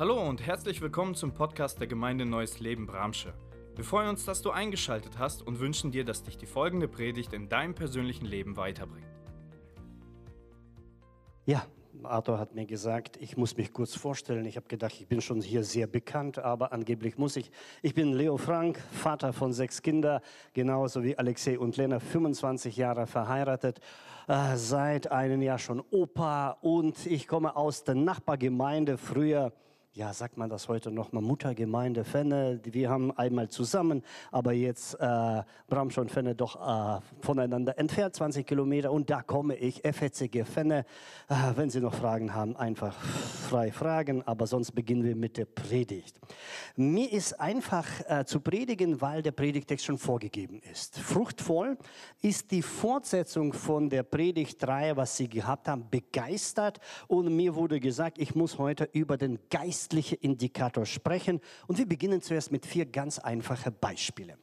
Hallo und herzlich willkommen zum Podcast der Gemeinde Neues Leben Bramsche. Wir freuen uns, dass du eingeschaltet hast und wünschen dir, dass dich die folgende Predigt in deinem persönlichen Leben weiterbringt. Ja, Arthur hat mir gesagt, ich muss mich kurz vorstellen. Ich habe gedacht, ich bin schon hier sehr bekannt, aber angeblich muss ich. Ich bin Leo Frank, Vater von sechs Kindern, genauso wie Alexei und Lena, 25 Jahre verheiratet, äh, seit einem Jahr schon Opa und ich komme aus der Nachbargemeinde früher ja, sagt man das heute noch mal, Muttergemeinde Fenne. Wir haben einmal zusammen, aber jetzt äh, Bramsch und Fenne doch äh, voneinander entfernt, 20 Kilometer. Und da komme ich, FHCG Fenne. Äh, wenn Sie noch Fragen haben, einfach frei fragen. Aber sonst beginnen wir mit der Predigt. Mir ist einfach äh, zu predigen, weil der Predigtext schon vorgegeben ist. Fruchtvoll ist die Fortsetzung von der Predigtreihe, was Sie gehabt haben, begeistert. Und mir wurde gesagt, ich muss heute über den Geist geistliche Indikator sprechen. Und wir beginnen zuerst mit vier ganz einfachen Beispielen.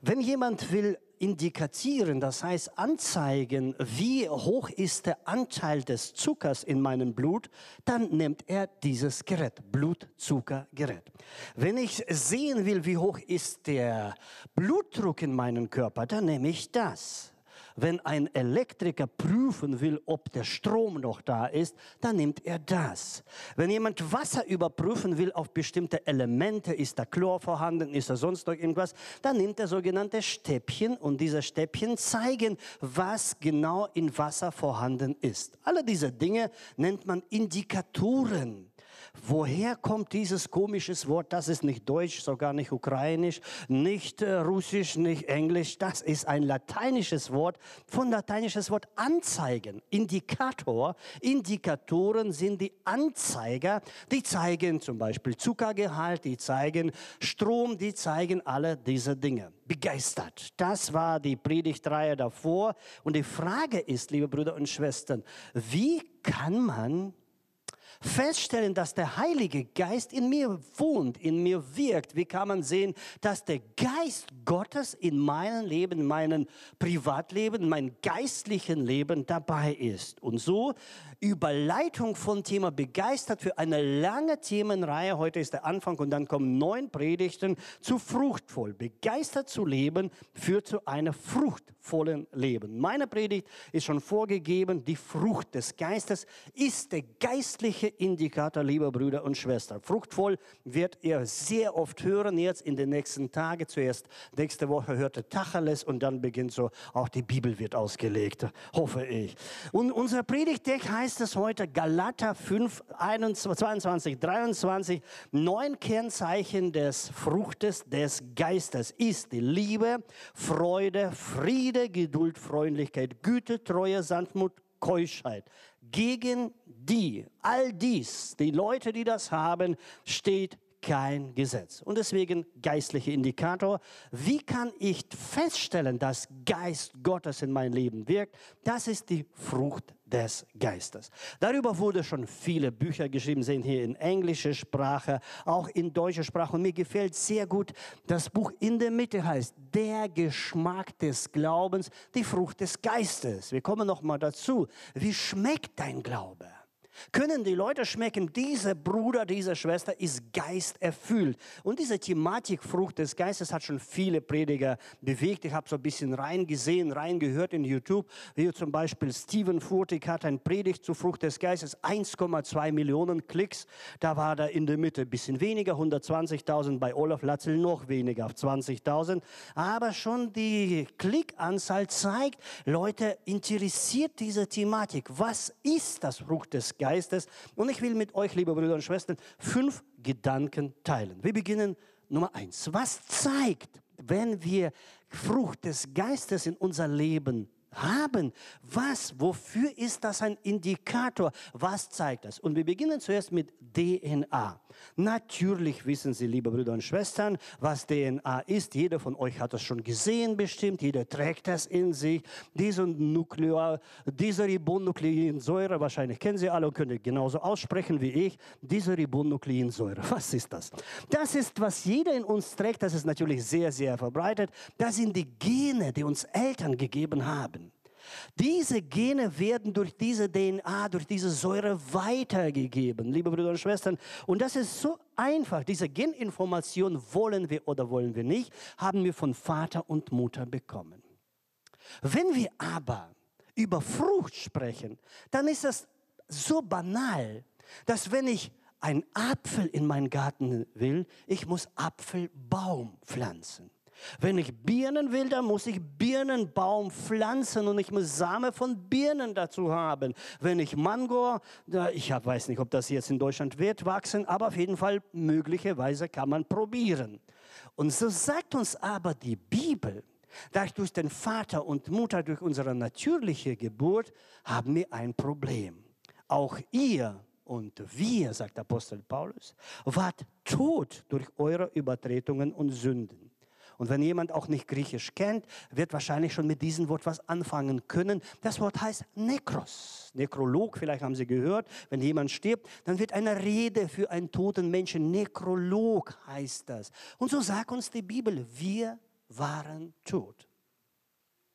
Wenn jemand will indikatieren, das heißt anzeigen, wie hoch ist der Anteil des Zuckers in meinem Blut, dann nimmt er dieses Gerät, Blutzuckergerät. Wenn ich sehen will, wie hoch ist der Blutdruck in meinem Körper, dann nehme ich das. Wenn ein Elektriker prüfen will, ob der Strom noch da ist, dann nimmt er das. Wenn jemand Wasser überprüfen will auf bestimmte Elemente, ist da Chlor vorhanden, ist da sonst noch irgendwas, dann nimmt er sogenannte Stäbchen und diese Stäbchen zeigen, was genau in Wasser vorhanden ist. Alle diese Dinge nennt man Indikatoren. Woher kommt dieses komisches Wort? Das ist nicht Deutsch, sogar nicht Ukrainisch, nicht äh, Russisch, nicht Englisch. Das ist ein lateinisches Wort, von lateinisches Wort Anzeigen, Indikator. Indikatoren sind die Anzeiger, die zeigen zum Beispiel Zuckergehalt, die zeigen Strom, die zeigen alle diese Dinge. Begeistert. Das war die Predigtreihe davor. Und die Frage ist, liebe Brüder und Schwestern, wie kann man feststellen, dass der Heilige Geist in mir wohnt, in mir wirkt. Wie kann man sehen, dass der Geist Gottes in meinem Leben, in meinem Privatleben, in meinem geistlichen Leben dabei ist? Und so Überleitung von Thema begeistert für eine lange Themenreihe. Heute ist der Anfang und dann kommen neun Predigten zu fruchtvoll. Begeistert zu leben führt zu einem fruchtvollen Leben. Meine Predigt ist schon vorgegeben. Die Frucht des Geistes ist der geistliche welche Indikator, liebe Brüder und Schwestern? Fruchtvoll wird ihr sehr oft hören jetzt in den nächsten Tagen. Zuerst nächste Woche hört ihr Tacheles und dann beginnt so, auch die Bibel wird ausgelegt, hoffe ich. Und unser Predigtdeck heißt es heute Galater 5, 21, 22, 23. Neun Kennzeichen des Fruchtes des Geistes ist die Liebe, Freude, Friede, Geduld, Freundlichkeit, Güte, Treue, Sanftmut, Keuschheit. Gegen die, all dies, die Leute, die das haben, steht kein Gesetz. Und deswegen geistliche Indikator. Wie kann ich feststellen, dass Geist Gottes in mein Leben wirkt? Das ist die Frucht des Geistes. Darüber wurde schon viele Bücher geschrieben, sehen hier in englischer Sprache, auch in deutscher Sprache. Und mir gefällt sehr gut das Buch in der Mitte heißt Der Geschmack des Glaubens, die Frucht des Geistes. Wir kommen noch mal dazu. Wie schmeckt dein Glaube? Können die Leute schmecken, dieser Bruder, diese Schwester ist geisterfüllt. Und diese Thematik Frucht des Geistes hat schon viele Prediger bewegt. Ich habe so ein bisschen reingesehen, reingehört in YouTube, wie zum Beispiel Stephen Furtick hat ein Predigt zur Frucht des Geistes, 1,2 Millionen Klicks. Da war da in der Mitte ein bisschen weniger, 120.000, bei Olaf Latzel noch weniger, auf 20.000. Aber schon die Klickanzahl zeigt, Leute interessiert diese Thematik. Was ist das Frucht des Geistes? Geistes. Und ich will mit euch, liebe Brüder und Schwestern, fünf Gedanken teilen. Wir beginnen Nummer eins. Was zeigt, wenn wir Frucht des Geistes in unser Leben haben. Was, wofür ist das ein Indikator? Was zeigt das? Und wir beginnen zuerst mit DNA. Natürlich wissen Sie, liebe Brüder und Schwestern, was DNA ist. Jeder von euch hat das schon gesehen bestimmt. Jeder trägt das in sich. Diese Nuklear, diese Ribonukleinsäure, wahrscheinlich kennen Sie alle und können genauso aussprechen wie ich. Diese Ribonukleinsäure. Was ist das? Das ist, was jeder in uns trägt. Das ist natürlich sehr, sehr verbreitet. Das sind die Gene, die uns Eltern gegeben haben. Diese Gene werden durch diese DNA, durch diese Säure weitergegeben, liebe Brüder und Schwestern. Und das ist so einfach. Diese Geninformation wollen wir oder wollen wir nicht, haben wir von Vater und Mutter bekommen. Wenn wir aber über Frucht sprechen, dann ist das so banal, dass wenn ich einen Apfel in meinen Garten will, ich muss Apfelbaum pflanzen. Wenn ich Birnen will, dann muss ich Birnenbaum pflanzen und ich muss Same von Birnen dazu haben. Wenn ich Mango, ich weiß nicht, ob das jetzt in Deutschland wird wachsen, aber auf jeden Fall möglicherweise kann man probieren. Und so sagt uns aber die Bibel, dass durch den Vater und Mutter, durch unsere natürliche Geburt, haben wir ein Problem. Auch ihr und wir, sagt Apostel Paulus, wart tot durch eure Übertretungen und Sünden. Und wenn jemand auch nicht Griechisch kennt, wird wahrscheinlich schon mit diesem Wort was anfangen können. Das Wort heißt Nekros. Nekrolog, vielleicht haben Sie gehört, wenn jemand stirbt, dann wird eine Rede für einen toten Menschen. Nekrolog heißt das. Und so sagt uns die Bibel, wir waren tot.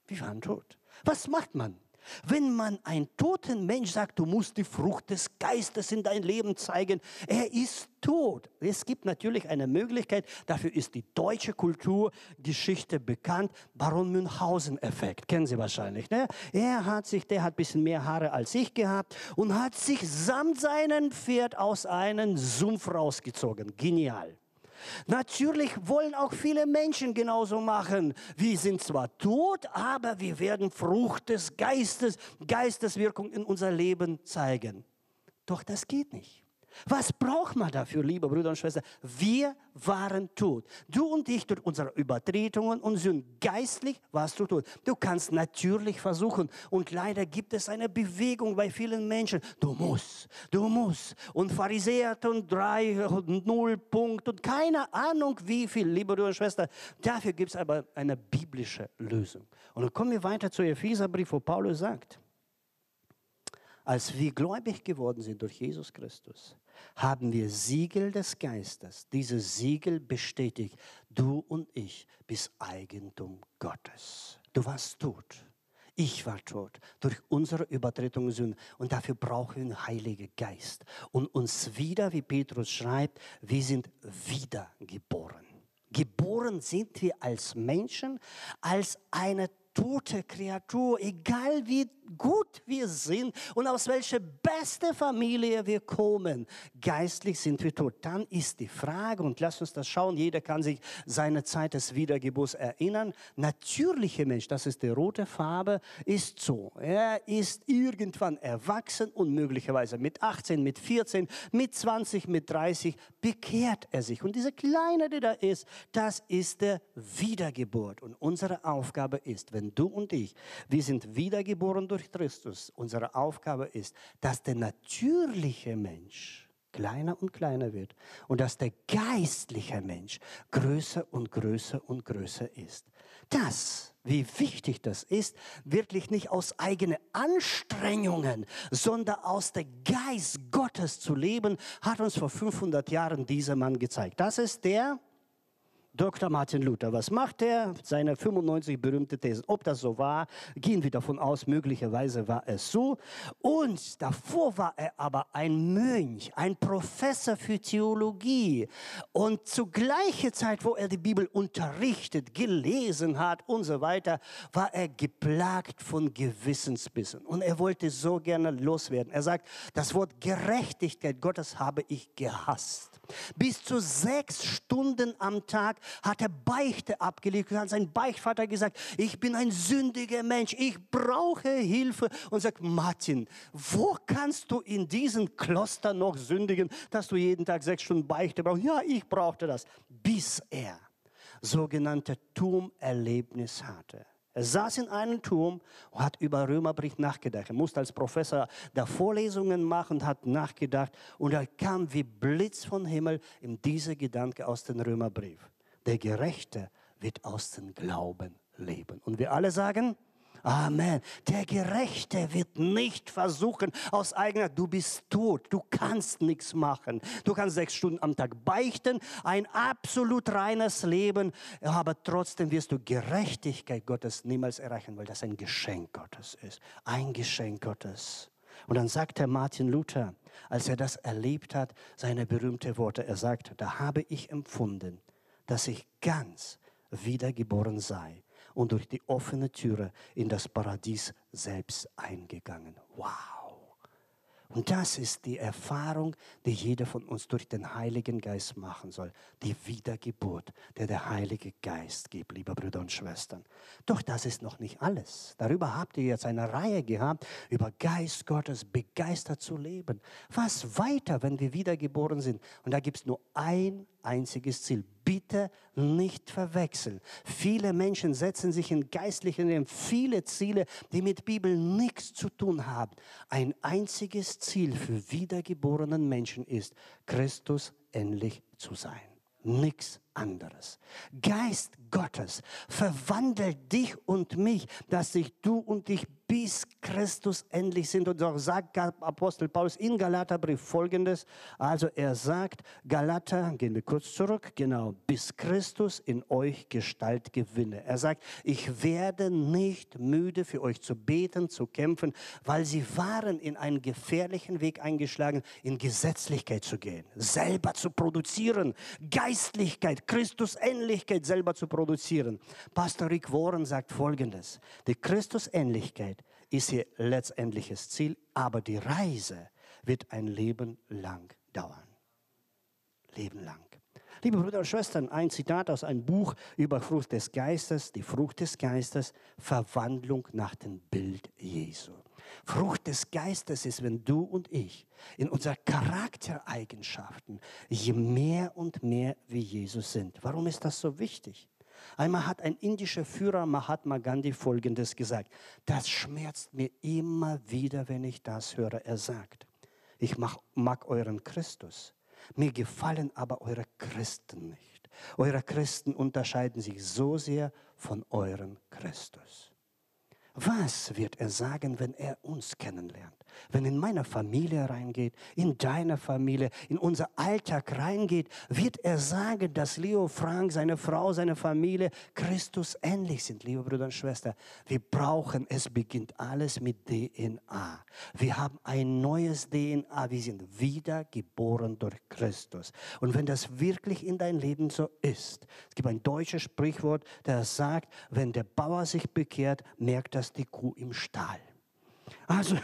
Wir waren tot. Was macht man? Wenn man einen toten Mensch sagt, du musst die Frucht des Geistes in dein Leben zeigen, er ist tot. Es gibt natürlich eine Möglichkeit, dafür ist die deutsche Kulturgeschichte bekannt, Baron Münchhausen-Effekt, kennen Sie wahrscheinlich. Ne? Er hat sich, der hat ein bisschen mehr Haare als ich gehabt und hat sich samt seinem Pferd aus einem Sumpf rausgezogen. Genial. Natürlich wollen auch viele Menschen genauso machen. Wir sind zwar tot, aber wir werden Frucht des Geistes, Geisteswirkung in unser Leben zeigen. Doch das geht nicht. Was braucht man dafür, liebe Brüder und Schwestern? Wir waren tot. Du und ich durch unsere Übertretungen und Sünden. Geistlich warst du tot. Du kannst natürlich versuchen. Und leider gibt es eine Bewegung bei vielen Menschen. Du musst, du musst. Und Pharisäer und drei, null Punkt und keine Ahnung wie viel, liebe Brüder und Schwestern. Dafür gibt es aber eine biblische Lösung. Und dann kommen wir weiter zu Epheserbrief, wo Paulus sagt, als wir gläubig geworden sind durch Jesus Christus, haben wir Siegel des Geistes. Dieses Siegel bestätigt, du und ich bist Eigentum Gottes. Du warst tot. Ich war tot durch unsere Übertretung Sünden. Und dafür brauchen wir einen Heiligen Geist. Und uns wieder, wie Petrus schreibt, wir sind wiedergeboren. Geboren sind wir als Menschen, als eine tote Kreatur, egal wie gut wir sind und aus welcher beste Familie wir kommen, geistlich sind wir tot. Dann ist die Frage, und lass uns das schauen, jeder kann sich seine Zeit des Wiedergeburts erinnern. Natürliche Mensch, das ist die rote Farbe, ist so. Er ist irgendwann erwachsen und möglicherweise mit 18, mit 14, mit 20, mit 30 bekehrt er sich. Und diese Kleine, die da ist, das ist der Wiedergeburt. Und unsere Aufgabe ist, wenn du und ich, wir sind wiedergeboren durch Christus. Unsere Aufgabe ist, dass der natürliche Mensch kleiner und kleiner wird und dass der geistliche Mensch größer und größer und größer ist. Das, wie wichtig das ist, wirklich nicht aus eigenen Anstrengungen, sondern aus der Geist Gottes zu leben, hat uns vor 500 Jahren dieser Mann gezeigt. Das ist der Dr. Martin Luther, was macht er? Seine 95 berühmte Thesen. Ob das so war, gehen wir davon aus, möglicherweise war es so. Und davor war er aber ein Mönch, ein Professor für Theologie. Und zu gleicher Zeit, wo er die Bibel unterrichtet, gelesen hat und so weiter, war er geplagt von Gewissensbissen. Und er wollte so gerne loswerden. Er sagt, das Wort Gerechtigkeit Gottes habe ich gehasst. Bis zu sechs Stunden am Tag hat er Beichte abgelegt und hat sein Beichtvater gesagt, ich bin ein sündiger Mensch, ich brauche Hilfe. Und sagt, Martin, wo kannst du in diesem Kloster noch sündigen, dass du jeden Tag sechs Stunden Beichte brauchst? Ja, ich brauchte das. Bis er sogenannte Turmerlebnis hatte. Er saß in einem Turm und hat über Römerbrief nachgedacht. Er musste als Professor da Vorlesungen machen und hat nachgedacht. Und er kam wie Blitz vom Himmel in diese Gedanke aus dem Römerbrief. Der Gerechte wird aus dem Glauben leben. Und wir alle sagen, Amen. Der Gerechte wird nicht versuchen aus eigener, du bist tot, du kannst nichts machen. Du kannst sechs Stunden am Tag beichten, ein absolut reines Leben, aber trotzdem wirst du Gerechtigkeit Gottes niemals erreichen, weil das ein Geschenk Gottes ist. Ein Geschenk Gottes. Und dann sagt der Martin Luther, als er das erlebt hat, seine berühmte Worte, er sagt, da habe ich empfunden, dass ich ganz wiedergeboren sei und durch die offene Türe in das Paradies selbst eingegangen. Wow! Und das ist die Erfahrung, die jeder von uns durch den Heiligen Geist machen soll. Die Wiedergeburt, der der Heilige Geist gibt, liebe Brüder und Schwestern. Doch das ist noch nicht alles. Darüber habt ihr jetzt eine Reihe gehabt, über Geist Gottes begeistert zu leben. Was weiter, wenn wir wiedergeboren sind? Und da gibt es nur ein einziges Ziel. Bitte nicht verwechseln. Viele Menschen setzen sich in geistlichen Leben viele Ziele, die mit Bibel nichts zu tun haben. Ein einziges Ziel für wiedergeborenen Menschen ist, Christus ähnlich zu sein. Nichts anderes. Geist Gottes verwandelt dich und mich, dass sich du und ich bis Christus endlich sind. Und auch sagt Apostel Paulus in Galaterbrief folgendes. Also er sagt, Galater, gehen wir kurz zurück, genau, bis Christus in euch Gestalt gewinne. Er sagt, ich werde nicht müde für euch zu beten, zu kämpfen, weil sie waren in einen gefährlichen Weg eingeschlagen, in Gesetzlichkeit zu gehen, selber zu produzieren, Geistlichkeit, Christusähnlichkeit selber zu produzieren. Pastor Rick Warren sagt folgendes, die Christusähnlichkeit ist ihr letztendliches Ziel, aber die Reise wird ein Leben lang dauern. Leben lang. Liebe Brüder und Schwestern, ein Zitat aus einem Buch über Frucht des Geistes, die Frucht des Geistes, Verwandlung nach dem Bild Jesu. Frucht des Geistes ist, wenn du und ich in unseren Charaktereigenschaften je mehr und mehr wie Jesus sind. Warum ist das so wichtig? Einmal hat ein indischer Führer Mahatma Gandhi Folgendes gesagt. Das schmerzt mir immer wieder, wenn ich das höre. Er sagt, ich mag, mag euren Christus, mir gefallen aber eure Christen nicht. Eure Christen unterscheiden sich so sehr von eurem Christus. Was wird er sagen, wenn er uns kennenlernt? Wenn in meiner Familie reingeht, in deiner Familie, in unser Alltag reingeht, wird er sagen, dass Leo Frank, seine Frau, seine Familie Christus ähnlich sind, liebe Brüder und Schwestern. Wir brauchen, es beginnt alles mit DNA. Wir haben ein neues DNA. Wir sind wiedergeboren durch Christus. Und wenn das wirklich in dein Leben so ist, es gibt ein deutsches Sprichwort, das sagt, wenn der Bauer sich bekehrt, merkt das die Kuh im Stall. Also,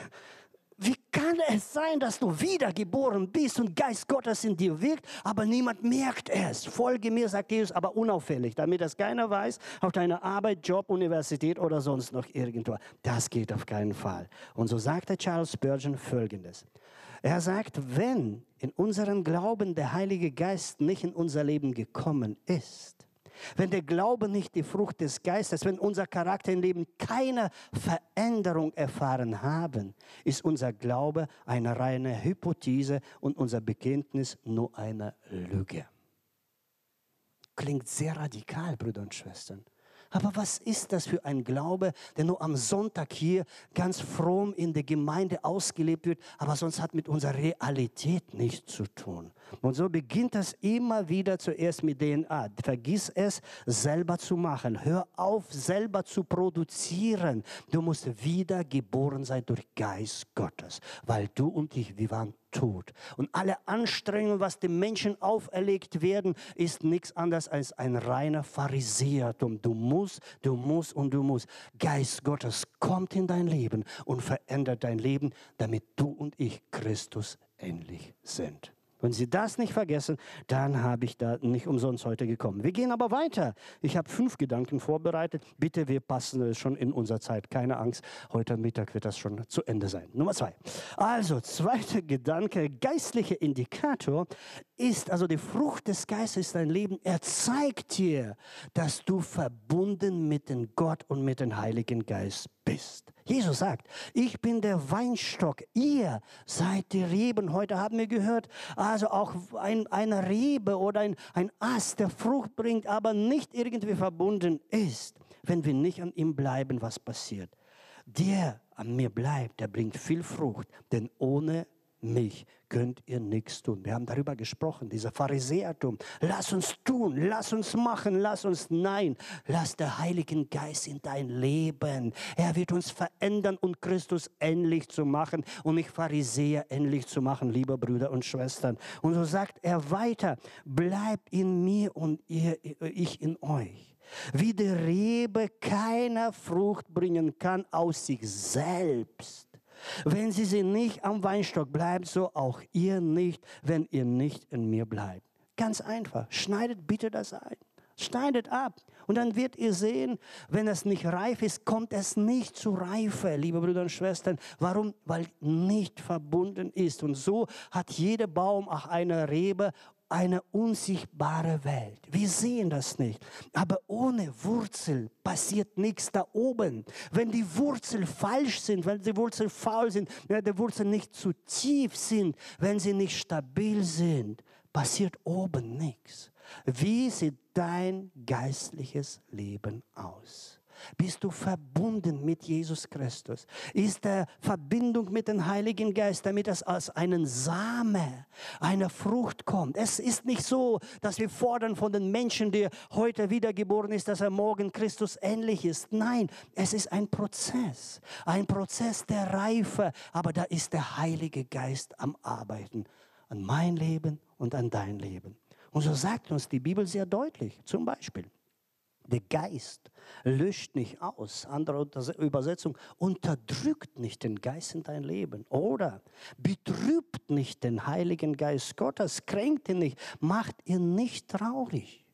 kann es sein, dass du wiedergeboren bist und Geist Gottes in dir wirkt, aber niemand merkt es? Folge mir, sagt Jesus, aber unauffällig, damit das keiner weiß, auf deiner Arbeit, Job, Universität oder sonst noch irgendwo. Das geht auf keinen Fall. Und so sagte Charles Spurgeon Folgendes. Er sagt, wenn in unserem Glauben der Heilige Geist nicht in unser Leben gekommen ist, wenn der Glaube nicht die Frucht des Geistes, wenn unser Charakter im Leben keine Veränderung erfahren haben, ist unser Glaube eine reine Hypothese und unser Bekenntnis nur eine Lüge. Klingt sehr radikal, Brüder und Schwestern. Aber was ist das für ein Glaube, der nur am Sonntag hier ganz fromm in der Gemeinde ausgelebt wird, aber sonst hat mit unserer Realität nichts zu tun. Und so beginnt das immer wieder zuerst mit DNA. Vergiss es, selber zu machen. Hör auf, selber zu produzieren. Du musst wieder geboren sein durch Geist Gottes, weil du und ich, wir waren tot. Und alle Anstrengungen, was dem Menschen auferlegt werden, ist nichts anderes als ein reiner Pharisäertum. Du musst, du musst und du musst. Geist Gottes kommt in dein Leben und verändert dein Leben, damit du und ich Christus ähnlich sind. Wenn Sie das nicht vergessen, dann habe ich da nicht umsonst heute gekommen. Wir gehen aber weiter. Ich habe fünf Gedanken vorbereitet. Bitte, wir passen es schon in unserer Zeit. Keine Angst, heute Mittag wird das schon zu Ende sein. Nummer zwei. Also, zweiter Gedanke, geistlicher Indikator ist, also die Frucht des Geistes ist dein Leben. Er zeigt dir, dass du verbunden mit dem Gott und mit dem Heiligen Geist bist. Jesus sagt, ich bin der Weinstock, ihr seid die Reben. Heute haben wir gehört, also auch ein, eine Rebe oder ein, ein Ast, der Frucht bringt, aber nicht irgendwie verbunden ist. Wenn wir nicht an ihm bleiben, was passiert? Der an mir bleibt, der bringt viel Frucht, denn ohne mich könnt ihr nichts tun. Wir haben darüber gesprochen, dieser Pharisäertum. Lass uns tun, lass uns machen, lass uns nein. Lass der Heiligen Geist in dein Leben. Er wird uns verändern und Christus ähnlich zu machen und mich Pharisäer ähnlich zu machen, liebe Brüder und Schwestern. Und so sagt er weiter, bleibt in mir und ihr, ich in euch. Wie die Rebe keiner Frucht bringen kann aus sich selbst wenn sie sie nicht am Weinstock bleibt, so auch ihr nicht, wenn ihr nicht in mir bleibt. Ganz einfach. Schneidet bitte das ein. Schneidet ab. Und dann wird ihr sehen, wenn es nicht reif ist, kommt es nicht zu Reife, liebe Brüder und Schwestern. Warum? Weil nicht verbunden ist. Und so hat jeder Baum auch eine Rebe eine unsichtbare Welt. Wir sehen das nicht. Aber ohne Wurzel passiert nichts da oben. Wenn die Wurzeln falsch sind, wenn die Wurzeln faul sind, wenn die Wurzeln nicht zu tief sind, wenn sie nicht stabil sind, passiert oben nichts. Wie sieht dein geistliches Leben aus? Bist du verbunden mit Jesus Christus? Ist der Verbindung mit dem Heiligen Geist, damit es aus einem Same, einer Frucht kommt? Es ist nicht so, dass wir fordern von den Menschen, der heute wiedergeboren ist, dass er morgen Christus ähnlich ist. Nein, es ist ein Prozess, ein Prozess der Reife, aber da ist der Heilige Geist am Arbeiten an mein Leben und an dein Leben. Und so sagt uns die Bibel sehr deutlich, zum Beispiel, der Geist löscht nicht aus. Andere Übersetzung, unterdrückt nicht den Geist in dein Leben. Oder betrübt nicht den Heiligen Geist Gottes, kränkt ihn nicht, macht ihn nicht traurig.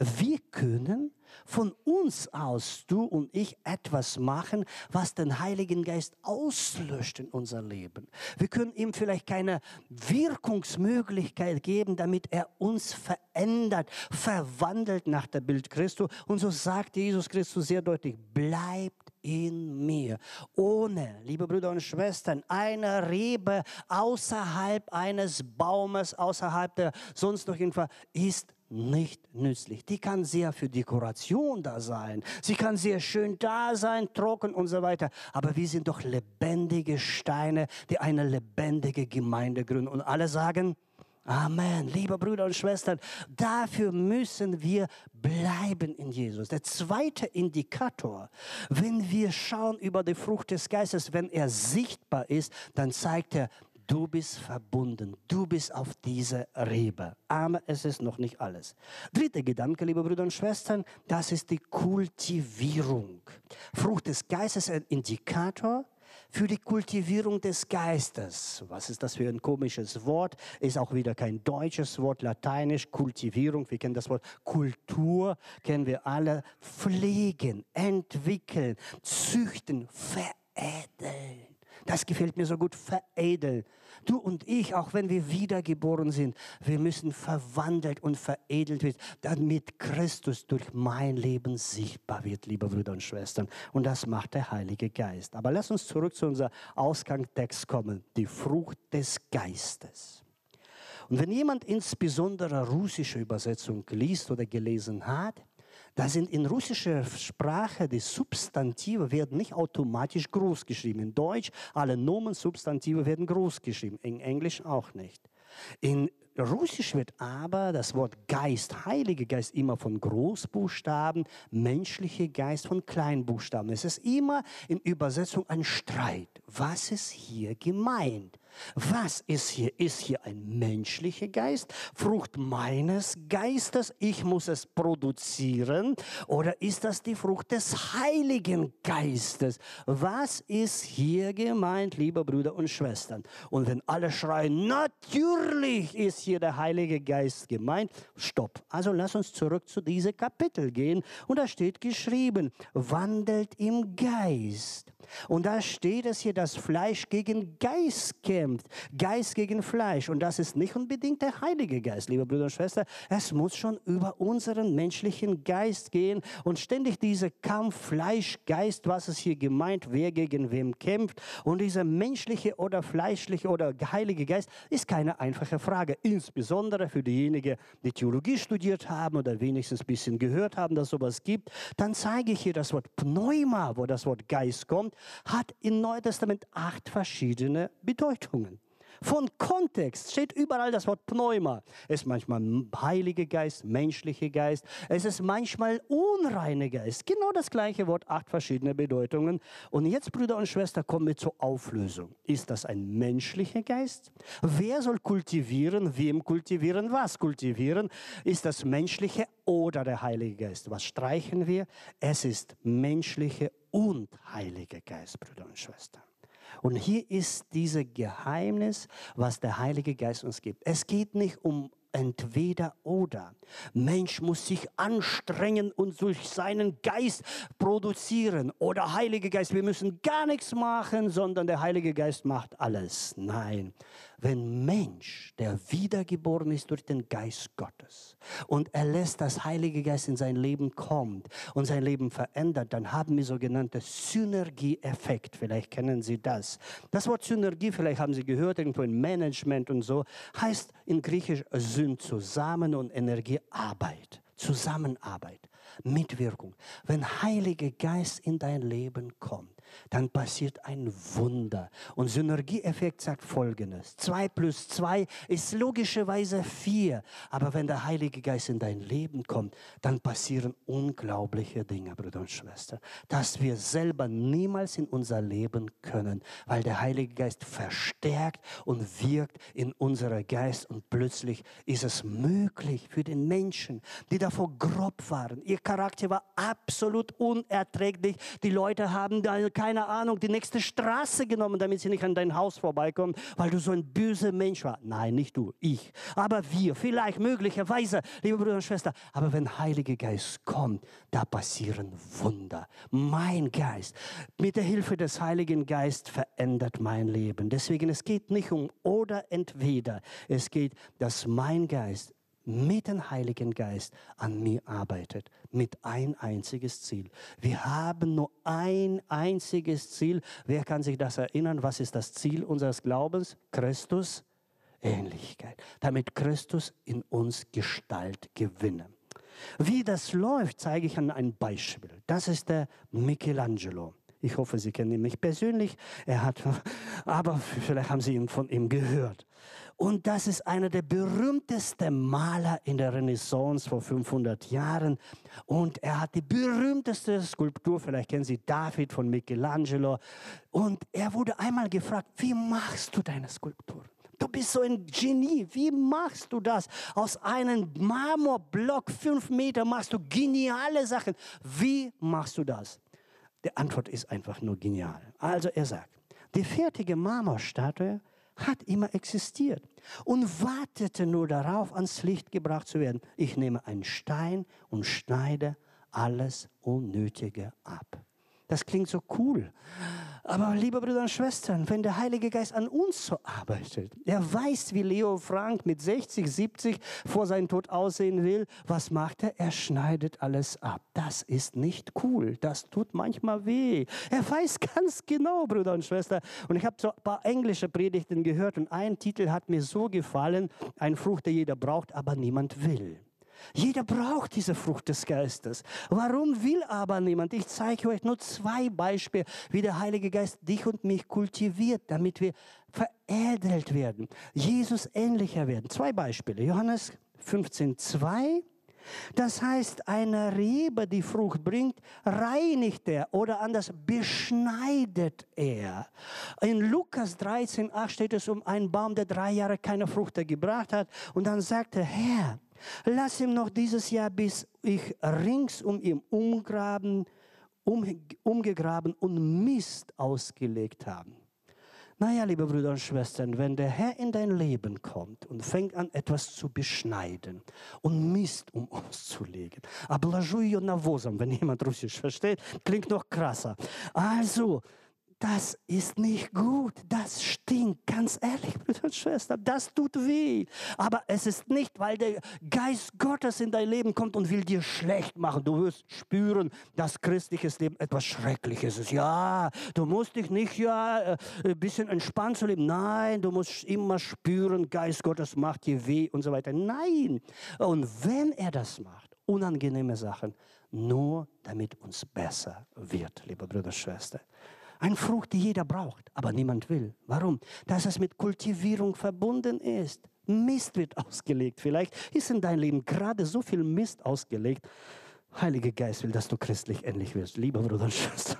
Wir können von uns aus, du und ich, etwas machen, was den Heiligen Geist auslöscht in unser Leben. Wir können ihm vielleicht keine Wirkungsmöglichkeit geben, damit er uns verändert, verwandelt nach der Bild Christus. Und so sagt Jesus Christus sehr deutlich, bleibt in mir. Ohne, liebe Brüder und Schwestern, eine Rebe außerhalb eines Baumes, außerhalb der sonst noch irgendwas, ist nicht nützlich. Die kann sehr für Dekoration da sein. Sie kann sehr schön da sein, trocken und so weiter. Aber wir sind doch lebendige Steine, die eine lebendige Gemeinde gründen. Und alle sagen, Amen. Liebe Brüder und Schwestern, dafür müssen wir bleiben in Jesus. Der zweite Indikator, wenn wir schauen über die Frucht des Geistes, wenn er sichtbar ist, dann zeigt er, Du bist verbunden. Du bist auf dieser Rebe. Aber es ist noch nicht alles. Dritter Gedanke, liebe Brüder und Schwestern, das ist die Kultivierung. Frucht des Geistes ist ein Indikator für die Kultivierung des Geistes. Was ist das für ein komisches Wort? Ist auch wieder kein deutsches Wort, lateinisch, Kultivierung. Wir kennen das Wort Kultur, kennen wir alle. Pflegen, entwickeln, züchten, veredeln. Das gefällt mir so gut, veredeln. Du und ich, auch wenn wir wiedergeboren sind, wir müssen verwandelt und veredelt werden, damit Christus durch mein Leben sichtbar wird, liebe Brüder und Schwestern. Und das macht der Heilige Geist. Aber lass uns zurück zu unserem Ausgangstext kommen. Die Frucht des Geistes. Und wenn jemand insbesondere russische Übersetzung liest oder gelesen hat, da sind in russischer Sprache die Substantive werden nicht automatisch groß geschrieben. In Deutsch alle Nomen Substantive werden groß geschrieben, in Englisch auch nicht. In Russisch wird aber das Wort Geist, Heiliger Geist, immer von Großbuchstaben, menschlicher Geist von Kleinbuchstaben. Es ist immer in Übersetzung ein Streit. Was ist hier gemeint? Was ist hier? Ist hier ein menschlicher Geist, Frucht meines Geistes? Ich muss es produzieren. Oder ist das die Frucht des Heiligen Geistes? Was ist hier gemeint, liebe Brüder und Schwestern? Und wenn alle schreien, natürlich ist hier der Heilige Geist gemeint, stopp. Also lass uns zurück zu diesem Kapitel gehen. Und da steht geschrieben, wandelt im Geist. Und da steht es hier, dass Fleisch gegen Geist kämpft. Geist gegen Fleisch. Und das ist nicht unbedingt der Heilige Geist, liebe Brüder und Schwestern. Es muss schon über unseren menschlichen Geist gehen. Und ständig dieser Kampf Fleisch-Geist, was ist hier gemeint, wer gegen wem kämpft. Und dieser menschliche oder fleischliche oder heilige Geist ist keine einfache Frage. Insbesondere für diejenigen, die Theologie studiert haben oder wenigstens ein bisschen gehört haben, dass sowas gibt. Dann zeige ich hier das Wort Pneuma, wo das Wort Geist kommt. Hat im Neuen Testament acht verschiedene Bedeutungen. Von Kontext steht überall das Wort Pneuma. Es ist manchmal Heilige Geist, menschlicher Geist. Es ist manchmal unreiner Geist. Genau das gleiche Wort, acht verschiedene Bedeutungen. Und jetzt, Brüder und Schwestern, kommen wir zur Auflösung. Ist das ein menschlicher Geist? Wer soll kultivieren? Wem kultivieren? Was kultivieren? Ist das menschliche oder der Heilige Geist? Was streichen wir? Es ist menschliche und Heilige Geist, Brüder und Schwestern. Und hier ist dieses Geheimnis, was der Heilige Geist uns gibt. Es geht nicht um entweder oder. Mensch muss sich anstrengen und durch seinen Geist produzieren. Oder Heilige Geist, wir müssen gar nichts machen, sondern der Heilige Geist macht alles. Nein, wenn Mensch, der wiedergeboren ist durch den Geist Gottes und er lässt das Heilige Geist in sein Leben kommt und sein Leben verändert, dann haben wir sogenannte Synergieeffekt. Vielleicht kennen Sie das. Das Wort Synergie, vielleicht haben Sie gehört, irgendwo in Management und so, heißt in Griechisch Syn zusammen und Energiearbeit. Zusammenarbeit, Mitwirkung. Wenn Heilige Geist in dein Leben kommt, dann passiert ein Wunder. Und Synergieeffekt sagt Folgendes. Zwei plus zwei ist logischerweise vier. Aber wenn der Heilige Geist in dein Leben kommt, dann passieren unglaubliche Dinge, Brüder und Schwestern, dass wir selber niemals in unser Leben können, weil der Heilige Geist verstärkt und wirkt in unserer Geist und plötzlich ist es möglich für den Menschen, die davor grob waren. Ihr Charakter war absolut unerträglich. Die Leute haben da keine Ahnung, die nächste Straße genommen, damit sie nicht an dein Haus vorbeikommen, weil du so ein böser Mensch war. Nein, nicht du, ich. Aber wir, vielleicht, möglicherweise, liebe Brüder und Schwestern. Aber wenn Heiliger Geist kommt, da passieren Wunder. Mein Geist, mit der Hilfe des Heiligen Geistes verändert mein Leben. Deswegen, es geht nicht um oder entweder. Es geht, dass mein Geist mit dem Heiligen Geist an mir arbeitet, mit ein einziges Ziel. Wir haben nur ein einziges Ziel. Wer kann sich das erinnern? Was ist das Ziel unseres Glaubens? Christus Ähnlichkeit, damit Christus in uns Gestalt gewinne. Wie das läuft, zeige ich an einem Beispiel. Das ist der Michelangelo. Ich hoffe, Sie kennen ihn nicht persönlich. Er hat, aber vielleicht haben Sie ihn von ihm gehört. Und das ist einer der berühmtesten Maler in der Renaissance vor 500 Jahren. Und er hat die berühmteste Skulptur, vielleicht kennen Sie David von Michelangelo. Und er wurde einmal gefragt, wie machst du deine Skulptur? Du bist so ein Genie. Wie machst du das? Aus einem Marmorblock, fünf Meter, machst du geniale Sachen. Wie machst du das? Die Antwort ist einfach nur genial. Also er sagt, die fertige Marmorstatue hat immer existiert und wartete nur darauf, ans Licht gebracht zu werden. Ich nehme einen Stein und schneide alles Unnötige ab. Das klingt so cool. Aber liebe Brüder und Schwestern, wenn der Heilige Geist an uns so arbeitet, er weiß, wie Leo Frank mit 60, 70 vor seinem Tod aussehen will, was macht er? Er schneidet alles ab. Das ist nicht cool. Das tut manchmal weh. Er weiß ganz genau, Brüder und Schwestern. Und ich habe so ein paar englische Predigten gehört und ein Titel hat mir so gefallen, ein Frucht, der jeder braucht, aber niemand will. Jeder braucht diese Frucht des Geistes. Warum will aber niemand? Ich zeige euch nur zwei Beispiele, wie der Heilige Geist dich und mich kultiviert, damit wir veredelt werden, Jesus ähnlicher werden. Zwei Beispiele. Johannes 15, 2. Das heißt, eine Rebe, die Frucht bringt, reinigt er oder anders beschneidet er. In Lukas 13, 8 steht es um einen Baum, der drei Jahre keine Frucht gebracht hat. Und dann sagt er, Herr, Lass ihm noch dieses Jahr, bis ich rings um ihn umgraben, um, umgegraben und Mist ausgelegt habe. Naja, liebe Brüder und Schwestern, wenn der Herr in dein Leben kommt und fängt an, etwas zu beschneiden und Mist um uns zu legen, облажу навозом, wenn jemand Russisch versteht, klingt noch krasser. Also, das ist nicht gut, das stinkt, ganz ehrlich, Brüder und Schwestern, das tut weh. Aber es ist nicht, weil der Geist Gottes in dein Leben kommt und will dir schlecht machen. Du wirst spüren, dass christliches Leben etwas Schreckliches ist. Ja, du musst dich nicht ja äh, ein bisschen entspannt zu leben. Nein, du musst immer spüren, Geist Gottes macht dir weh und so weiter. Nein. Und wenn er das macht, unangenehme Sachen, nur damit uns besser wird, liebe Brüder und Schwestern. Eine Frucht, die jeder braucht, aber niemand will. Warum? Dass es mit Kultivierung verbunden ist. Mist wird ausgelegt. Vielleicht ist in deinem Leben gerade so viel Mist ausgelegt. Heiliger Geist will, dass du christlich ähnlich wirst. Lieber Bruder und Schwester.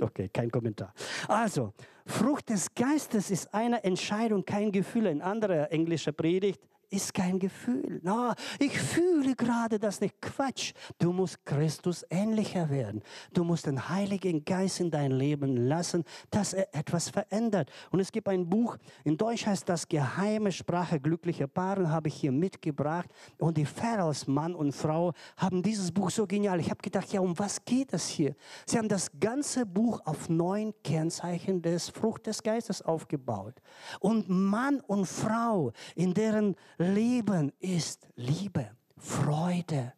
Okay, kein Kommentar. Also, Frucht des Geistes ist eine Entscheidung, kein Gefühl. Ein anderer englischer Predigt ist kein Gefühl. No, ich fühle gerade das nicht. Quatsch. Du musst Christus ähnlicher werden. Du musst den Heiligen Geist in dein Leben lassen, dass er etwas verändert. Und es gibt ein Buch, in Deutsch heißt das Geheime Sprache glücklicher Paare, habe ich hier mitgebracht. Und die Ferrells, Mann und Frau, haben dieses Buch so genial. Ich habe gedacht, ja, um was geht es hier? Sie haben das ganze Buch auf neun Kennzeichen des Frucht des Geistes aufgebaut. Und Mann und Frau, in deren Leben ist Liebe, Freude,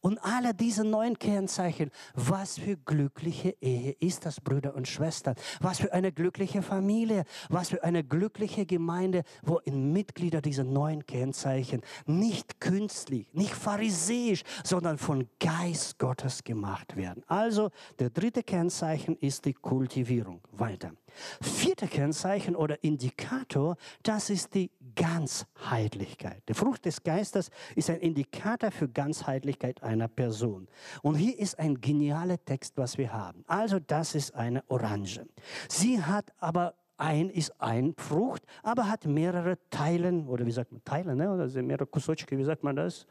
und alle diese neun Kennzeichen, was für glückliche Ehe ist das, Brüder und Schwestern? Was für eine glückliche Familie, was für eine glückliche Gemeinde, wo in Mitglieder diese neun Kennzeichen nicht künstlich, nicht pharisäisch, sondern von Geist Gottes gemacht werden. Also, der dritte Kennzeichen ist die Kultivierung. Weiter. Vierte Kennzeichen oder Indikator, das ist die Ganzheitlichkeit. Die Frucht des Geistes ist ein Indikator für Ganzheitlichkeit einer Person. Und hier ist ein genialer Text, was wir haben. Also das ist eine Orange. Sie hat aber ein ist ein Frucht, aber hat mehrere Teilen, oder wie sagt man, Teile, ne? oder mehrere Kusotschke, wie sagt man das?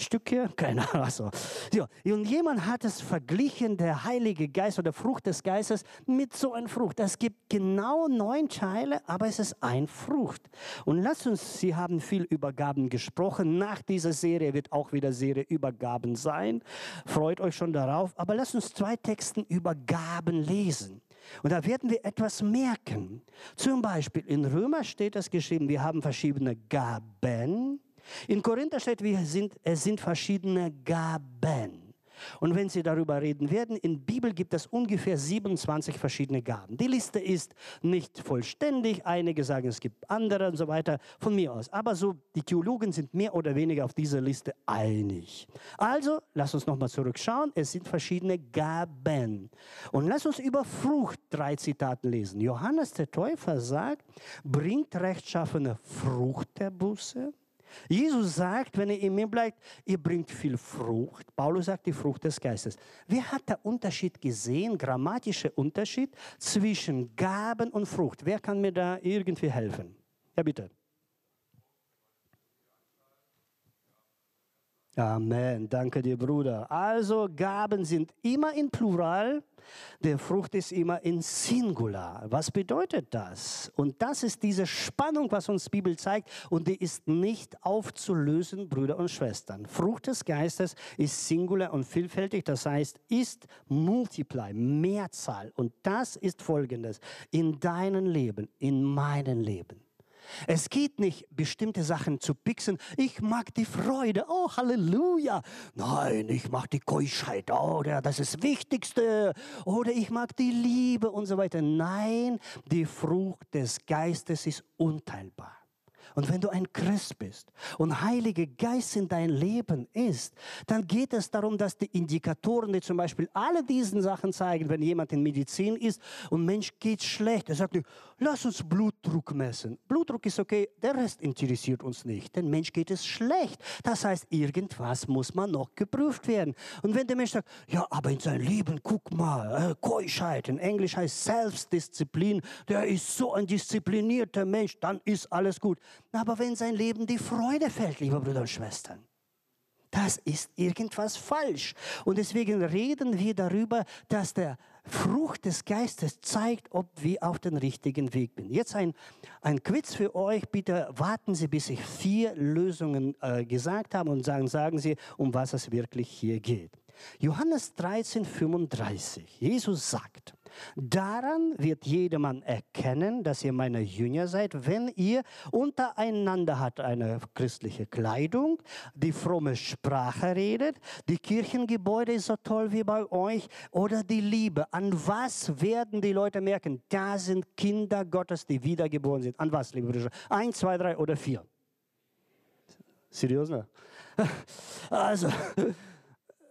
Stücke? Keine Ahnung. Also. Ja. Und jemand hat es verglichen, der Heilige Geist oder Frucht des Geistes, mit so einer Frucht. Es gibt genau neun Teile, aber es ist ein Frucht. Und lasst uns, Sie haben viel über Gaben gesprochen. Nach dieser Serie wird auch wieder Serie über Gaben sein. Freut euch schon darauf. Aber lasst uns zwei Texten über Gaben lesen. Und da werden wir etwas merken. Zum Beispiel in Römer steht das geschrieben, wir haben verschiedene Gaben. In Korinther steht, wir sind, es sind verschiedene Gaben. Und wenn Sie darüber reden werden, in der Bibel gibt es ungefähr 27 verschiedene Gaben. Die Liste ist nicht vollständig. Einige sagen, es gibt andere und so weiter von mir aus. Aber so, die Theologen sind mehr oder weniger auf dieser Liste einig. Also, lass uns nochmal zurückschauen. Es sind verschiedene Gaben. Und lass uns über Frucht drei Zitate lesen. Johannes der Täufer sagt, bringt rechtschaffene Frucht der Buße Jesus sagt, wenn ihr in mir bleibt, ihr bringt viel Frucht. Paulus sagt die Frucht des Geistes. Wer hat den Unterschied gesehen, grammatischer Unterschied zwischen Gaben und Frucht? Wer kann mir da irgendwie helfen? Ja, bitte. Amen. Danke dir, Bruder. Also Gaben sind immer in Plural, der Frucht ist immer in Singular. Was bedeutet das? Und das ist diese Spannung, was uns die Bibel zeigt und die ist nicht aufzulösen, Brüder und Schwestern. Frucht des Geistes ist Singular und vielfältig, das heißt, ist Multiply, Mehrzahl. Und das ist folgendes, in deinem Leben, in meinem Leben. Es geht nicht, bestimmte Sachen zu pixen. Ich mag die Freude. Oh, Halleluja. Nein, ich mag die Keuschheit. Oh, das ist das Wichtigste. Oder ich mag die Liebe und so weiter. Nein, die Frucht des Geistes ist unteilbar. Und wenn du ein Christ bist und Heilige Geist in dein Leben ist, dann geht es darum, dass die Indikatoren, die zum Beispiel alle diesen Sachen zeigen, wenn jemand in Medizin ist und Mensch geht schlecht, er sagt nicht, lass uns Blutdruck messen. Blutdruck ist okay, der Rest interessiert uns nicht. Denn Mensch geht es schlecht. Das heißt, irgendwas muss man noch geprüft werden. Und wenn der Mensch sagt, ja, aber in seinem Leben, guck mal, äh, Keuschheit, in Englisch heißt Selbstdisziplin, der ist so ein disziplinierter Mensch, dann ist alles gut. Aber wenn sein Leben die Freude fällt, liebe Brüder und Schwestern, das ist irgendwas falsch. Und deswegen reden wir darüber, dass der Frucht des Geistes zeigt, ob wir auf dem richtigen Weg sind. Jetzt ein, ein Quiz für euch. Bitte warten Sie, bis ich vier Lösungen äh, gesagt habe und sagen, sagen Sie, um was es wirklich hier geht. Johannes 13, 35. Jesus sagt, Daran wird jedermann erkennen, dass ihr meine Jünger seid, wenn ihr untereinander habt eine christliche Kleidung, die fromme Sprache redet, die Kirchengebäude ist so toll wie bei euch oder die Liebe. An was werden die Leute merken? Da sind Kinder Gottes, die wiedergeboren sind. An was, liebe Brüder? Eins, zwei, drei oder vier? Seriös, ne? Also,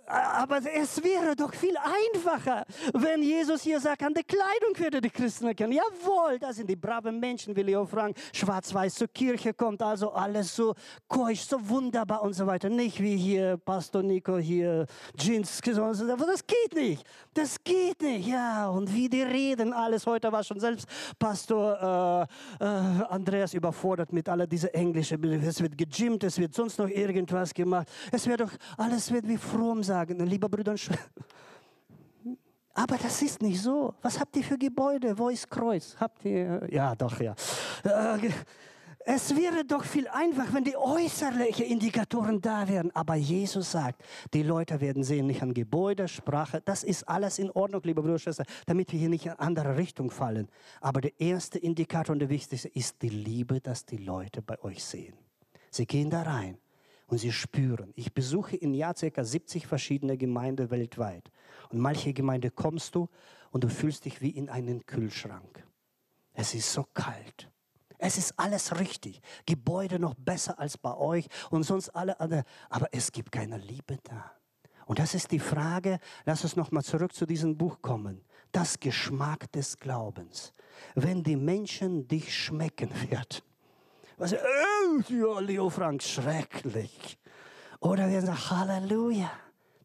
aber es wäre doch viel einfacher, wenn Jesus hier sagt, an der Kleidung würde die Christen erkennen. Jawohl, da sind die braven Menschen, wie Leo Frank, schwarz-weiß zur Kirche kommt, also alles so keusch, so wunderbar und so weiter. Nicht wie hier Pastor Nico hier Jeans, das geht nicht. Das geht nicht, ja. Und wie die reden, alles. Heute war schon selbst Pastor äh, äh, Andreas überfordert mit all dieser Englische. Es wird gejimmt, es wird sonst noch irgendwas gemacht. Es wird doch, alles wird wie fromm sagen, lieber Brüder und Schwestern. Aber das ist nicht so. Was habt ihr für Gebäude? Wo ist Kreuz? Habt ihr? Ja, doch, ja. Äh, es wäre doch viel einfacher, wenn die äußerlichen Indikatoren da wären. Aber Jesus sagt, die Leute werden sehen, nicht an Gebäude, Sprache. Das ist alles in Ordnung, liebe Brüder und Schwestern, damit wir hier nicht in eine andere Richtung fallen. Aber der erste Indikator und der wichtigste ist die Liebe, dass die Leute bei euch sehen. Sie gehen da rein und sie spüren. Ich besuche im Jahr ca. 70 verschiedene Gemeinden weltweit. Und manche Gemeinde kommst du und du fühlst dich wie in einen Kühlschrank. Es ist so kalt. Es ist alles richtig. Gebäude noch besser als bei euch und sonst alle anderen. Aber es gibt keine Liebe da. Und das ist die Frage, lass uns nochmal zurück zu diesem Buch kommen. Das Geschmack des Glaubens. Wenn die Menschen dich schmecken wird. Was, oh, ja, Leo Frank, schrecklich. Oder wir sagen, Halleluja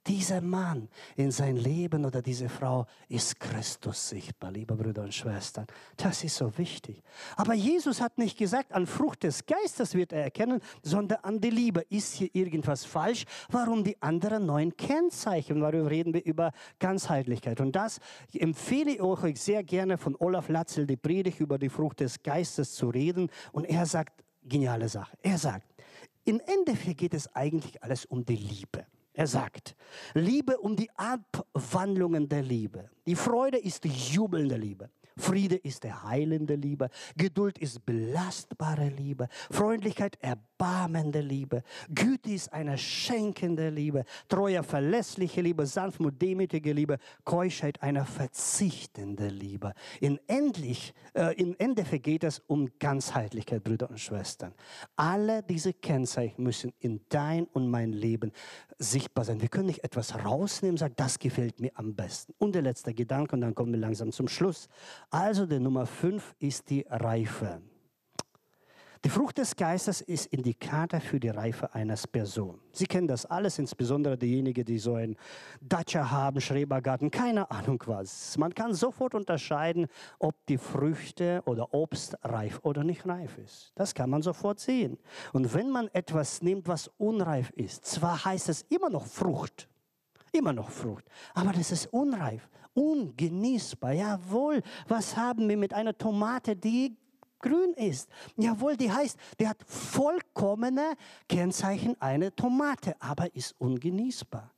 dieser Mann in sein Leben oder diese Frau ist Christus sichtbar, liebe Brüder und Schwestern. Das ist so wichtig. Aber Jesus hat nicht gesagt, an Frucht des Geistes wird er erkennen, sondern an die Liebe. Ist hier irgendwas falsch? Warum die anderen neuen Kennzeichen? Darüber reden wir über Ganzheitlichkeit. Und das empfehle ich euch sehr gerne von Olaf Latzel, die Predigt über die Frucht des Geistes zu reden. Und er sagt, geniale Sache. Er sagt, im Endeffekt geht es eigentlich alles um die Liebe. Er sagt, Liebe um die Abwandlungen der Liebe. Die Freude ist die jubelnde Liebe. Friede ist der heilende Liebe. Geduld ist belastbare Liebe. Freundlichkeit erbarmende Liebe. Güte ist eine schenkende Liebe. Treue, verlässliche Liebe. Sanftmut, demütige Liebe. Keuschheit eine verzichtende Liebe. In, endlich, äh, in Endeffekt geht es um Ganzheitlichkeit, Brüder und Schwestern. Alle diese Kennzeichen müssen in dein und mein Leben sichtbar sein. Wir können nicht etwas rausnehmen sagen, das gefällt mir am besten. Und der letzte Gedanke, und dann kommen wir langsam zum Schluss. Also der Nummer fünf ist die Reife. Die Frucht des Geistes ist Indikator für die Reife eines Person. Sie kennen das alles, insbesondere diejenigen, die so einen Dacia haben, Schrebergarten, keine Ahnung was. Man kann sofort unterscheiden, ob die Früchte oder Obst reif oder nicht reif ist. Das kann man sofort sehen. Und wenn man etwas nimmt, was unreif ist, zwar heißt es immer noch Frucht, immer noch Frucht, aber das ist unreif, ungenießbar. Jawohl, was haben wir mit einer Tomate, die grün ist. Jawohl, die heißt, die hat vollkommene Kennzeichen eine Tomate, aber ist ungenießbar.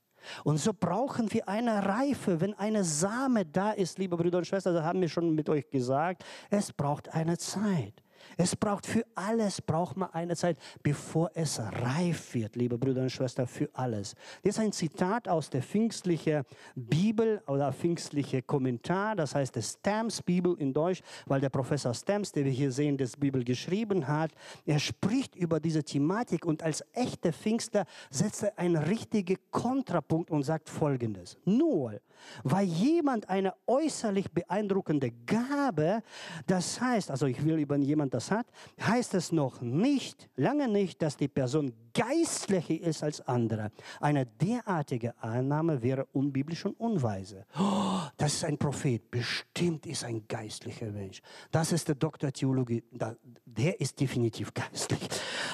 Und so brauchen wir eine Reife. Wenn eine Same da ist, liebe Brüder und Schwestern, das haben wir schon mit euch gesagt, es braucht eine Zeit. Es braucht für alles, braucht man eine Zeit, bevor es reif wird, liebe Brüder und Schwestern, für alles. Das ist ein Zitat aus der pfingstlichen Bibel oder pfingstliche Kommentar, das heißt der Stamps Bibel in Deutsch, weil der Professor Stamps, der wir hier sehen, das Bibel geschrieben hat, er spricht über diese Thematik und als echter Pfingstler setzt er einen richtigen Kontrapunkt und sagt folgendes. Nur, weil jemand eine äußerlich beeindruckende Gabe, das heißt, also ich will über jemand das hat, heißt es noch nicht, lange nicht, dass die Person geistlicher ist als andere. Eine derartige Annahme wäre unbiblisch und unweise. Oh, das ist ein Prophet, bestimmt ist ein geistlicher Mensch. Das ist der Doktor Theologie, der ist definitiv geistlich.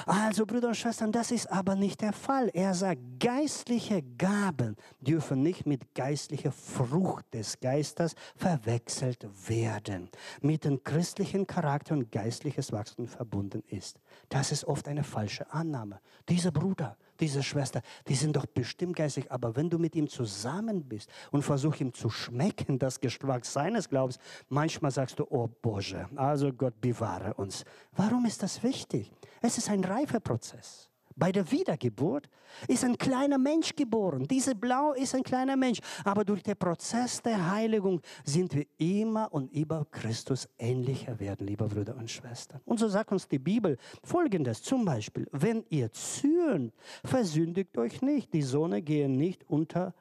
Also, Brüder und Schwestern, das ist aber nicht der Fall. Er sagt, geistliche Gaben dürfen nicht mit geistlicher Frucht des Geistes verwechselt werden, mit dem christlichen Charakter und geistliches Wachstum verbunden ist. Das ist oft eine falsche Annahme. Dieser Bruder, diese Schwester, die sind doch bestimmt geistig, aber wenn du mit ihm zusammen bist und versuchst ihm zu schmecken, das Geschmack seines Glaubens, manchmal sagst du, oh Boże, also Gott bewahre uns. Warum ist das wichtig? Es ist ein Reifeprozess. Bei der Wiedergeburt ist ein kleiner Mensch geboren. Diese Blau ist ein kleiner Mensch. Aber durch den Prozess der Heiligung sind wir immer und über Christus ähnlicher werden, liebe Brüder und Schwestern. Und so sagt uns die Bibel folgendes: Zum Beispiel, wenn ihr zürnt, versündigt euch nicht. Die Sonne gehe nicht unter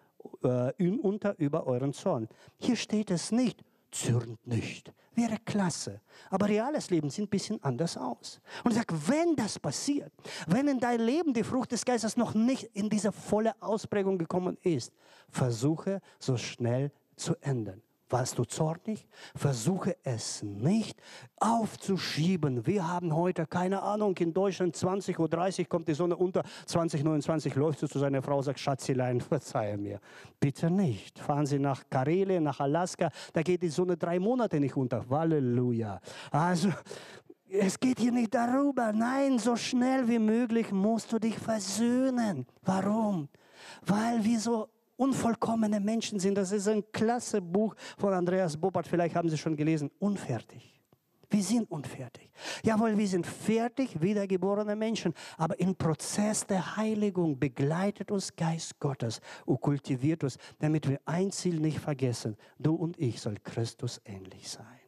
äh, unter über euren Zorn. Hier steht es nicht, zürnt nicht. Wäre klasse. Aber reales Leben sieht ein bisschen anders aus. Und ich sage, wenn das passiert, wenn in dein Leben die Frucht des Geistes noch nicht in diese volle Ausprägung gekommen ist, versuche so schnell zu ändern. Warst du zornig? Versuche es nicht aufzuschieben. Wir haben heute, keine Ahnung, in Deutschland 20.30 Uhr kommt die Sonne unter, 20.29 Uhr läuft sie zu seiner Frau und sagt, Schatzilein, verzeihe mir. Bitte nicht. Fahren Sie nach Karelien, nach Alaska, da geht die Sonne drei Monate nicht unter. Halleluja. Also, es geht hier nicht darüber. Nein, so schnell wie möglich musst du dich versöhnen. Warum? Weil wir so unvollkommene Menschen sind. Das ist ein klasse Buch von Andreas Boppert, vielleicht haben Sie schon gelesen, Unfertig. Wir sind unfertig. Jawohl, wir sind fertig, wiedergeborene Menschen. Aber im Prozess der Heiligung begleitet uns Geist Gottes und kultiviert uns, damit wir ein Ziel nicht vergessen. Du und ich soll Christus ähnlich sein.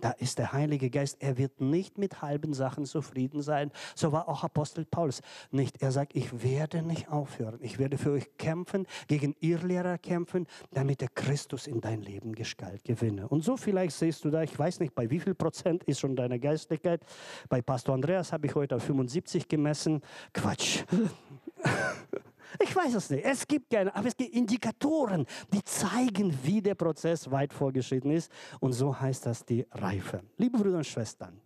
Da ist der Heilige Geist. Er wird nicht mit halben Sachen zufrieden sein. So war auch Apostel Paulus nicht. Er sagt, ich werde nicht aufhören. Ich werde für euch kämpfen, gegen Irrlehrer kämpfen, damit der Christus in dein Leben Gestalt gewinne. Und so vielleicht siehst du da, ich weiß nicht, bei wie viel Prozent ist schon deine Geistlichkeit. Bei Pastor Andreas habe ich heute auf 75 gemessen. Quatsch. Ich weiß es nicht. Es gibt keine, aber es gibt Indikatoren, die zeigen, wie der Prozess weit vorgeschritten ist. Und so heißt das die Reife. Liebe Brüder und Schwestern,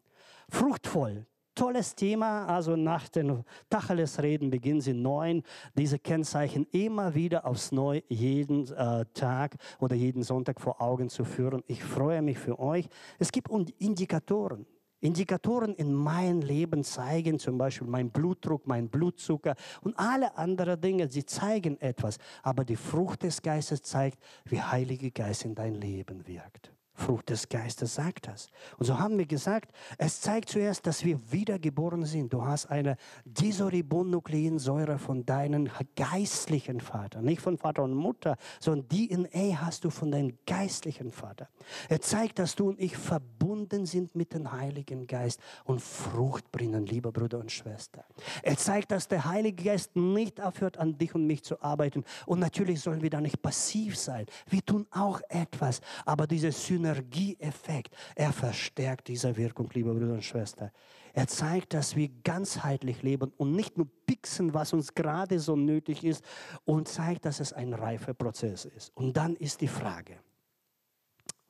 fruchtvoll, tolles Thema. Also nach den Tacheles-Reden beginnen Sie neun, diese Kennzeichen immer wieder aufs Neue jeden äh, Tag oder jeden Sonntag vor Augen zu führen. Ich freue mich für euch. Es gibt Indikatoren. Indikatoren in meinem Leben zeigen zum Beispiel mein Blutdruck, mein Blutzucker und alle anderen Dinge. Sie zeigen etwas. Aber die Frucht des Geistes zeigt, wie Heilige Geist in dein Leben wirkt. Frucht des Geistes sagt das. Und so haben wir gesagt, es zeigt zuerst, dass wir wiedergeboren sind. Du hast eine Disoribonnukleinsäure von deinem geistlichen Vater, nicht von Vater und Mutter, sondern DNA hast du von deinem geistlichen Vater. Er zeigt, dass du und ich verbunden sind mit dem Heiligen Geist und Frucht bringen, lieber Bruder und Schwester. Er zeigt, dass der Heilige Geist nicht aufhört, an dich und mich zu arbeiten. Und natürlich sollen wir da nicht passiv sein. Wir tun auch etwas, aber diese Synergie Synergieeffekt. Er verstärkt diese Wirkung, liebe Brüder und Schwestern. Er zeigt, dass wir ganzheitlich leben und nicht nur pixen, was uns gerade so nötig ist, und zeigt, dass es ein reifer Prozess ist. Und dann ist die Frage,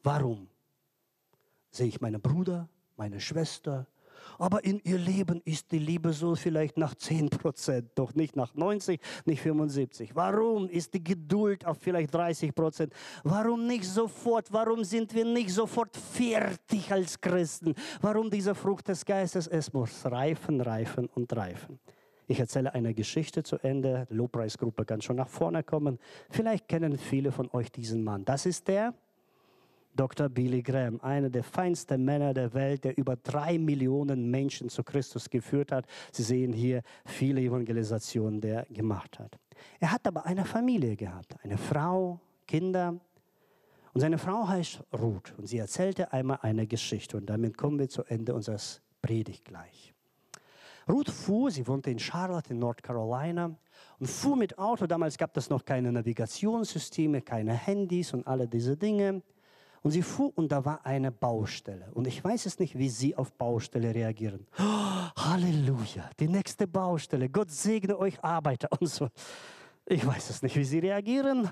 warum sehe ich meinen Bruder, meine Schwester, aber in ihr Leben ist die Liebe so vielleicht nach 10 Prozent, doch nicht nach 90, nicht 75. Warum ist die Geduld auf vielleicht 30 Prozent? Warum nicht sofort? Warum sind wir nicht sofort fertig als Christen? Warum diese Frucht des Geistes? Es muss reifen, reifen und reifen. Ich erzähle eine Geschichte zu Ende. Lobpreisgruppe kann schon nach vorne kommen. Vielleicht kennen viele von euch diesen Mann. Das ist der, Dr. Billy Graham, einer der feinsten Männer der Welt, der über drei Millionen Menschen zu Christus geführt hat. Sie sehen hier viele Evangelisationen, die er gemacht hat. Er hat aber eine Familie gehabt, eine Frau, Kinder. Und seine Frau heißt Ruth und sie erzählte einmal eine Geschichte und damit kommen wir zu Ende unseres Predigt gleich. Ruth fuhr, sie wohnte in Charlotte in North Carolina und fuhr mit Auto. Damals gab es noch keine Navigationssysteme, keine Handys und alle diese Dinge. Und sie fuhr und da war eine Baustelle. Und ich weiß es nicht, wie Sie auf Baustelle reagieren. Oh, Halleluja, die nächste Baustelle. Gott segne euch Arbeiter und so. Ich weiß es nicht, wie sie reagieren,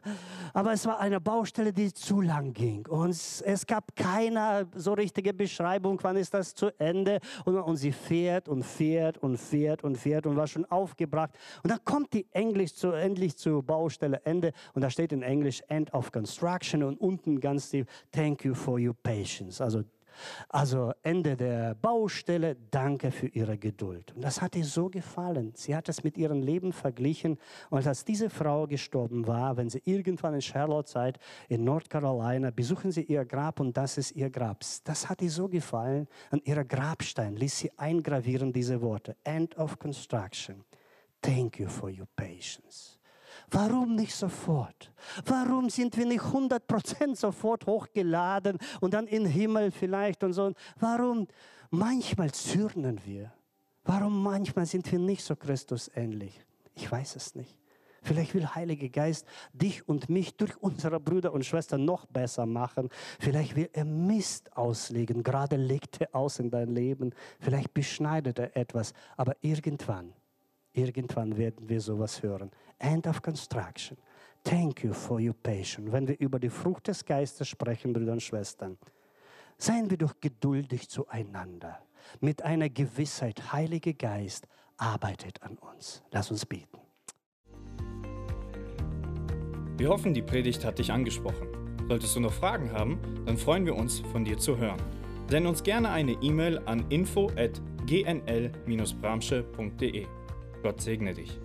aber es war eine Baustelle, die zu lang ging. Und es gab keine so richtige Beschreibung, wann ist das zu Ende. Und, und sie fährt und fährt und fährt und fährt und war schon aufgebracht. Und dann kommt die Englisch zu, endlich zur Baustelle Ende. Und da steht in Englisch End of Construction und unten ganz tief Thank you for your patience. Also also Ende der Baustelle, danke für Ihre Geduld. Und das hat ihr so gefallen. Sie hat es mit ihrem Leben verglichen. Und als diese Frau gestorben war, wenn sie irgendwann in Charlotte seid, in North Carolina, besuchen sie ihr Grab und das ist ihr Grab. Das hat ihr so gefallen. An ihrer Grabstein ließ sie eingravieren diese Worte. End of construction. Thank you for your patience. Warum nicht sofort? Warum sind wir nicht 100% sofort hochgeladen und dann in den Himmel vielleicht und so? Warum? Manchmal zürnen wir. Warum manchmal sind wir nicht so Christus ähnlich? Ich weiß es nicht. Vielleicht will Heilige Geist dich und mich durch unsere Brüder und Schwestern noch besser machen. Vielleicht will er Mist auslegen. Gerade legt er aus in dein Leben. Vielleicht beschneidet er etwas. Aber irgendwann, irgendwann werden wir sowas hören. End of construction. Thank you for your patience. Wenn wir über die Frucht des Geistes sprechen, Brüder und Schwestern, seien wir doch geduldig zueinander. Mit einer Gewissheit, Heiliger Geist arbeitet an uns. Lass uns beten. Wir hoffen, die Predigt hat dich angesprochen. Solltest du noch Fragen haben, dann freuen wir uns, von dir zu hören. Send uns gerne eine E-Mail an info@gnl-bramsche.de. Gott segne dich.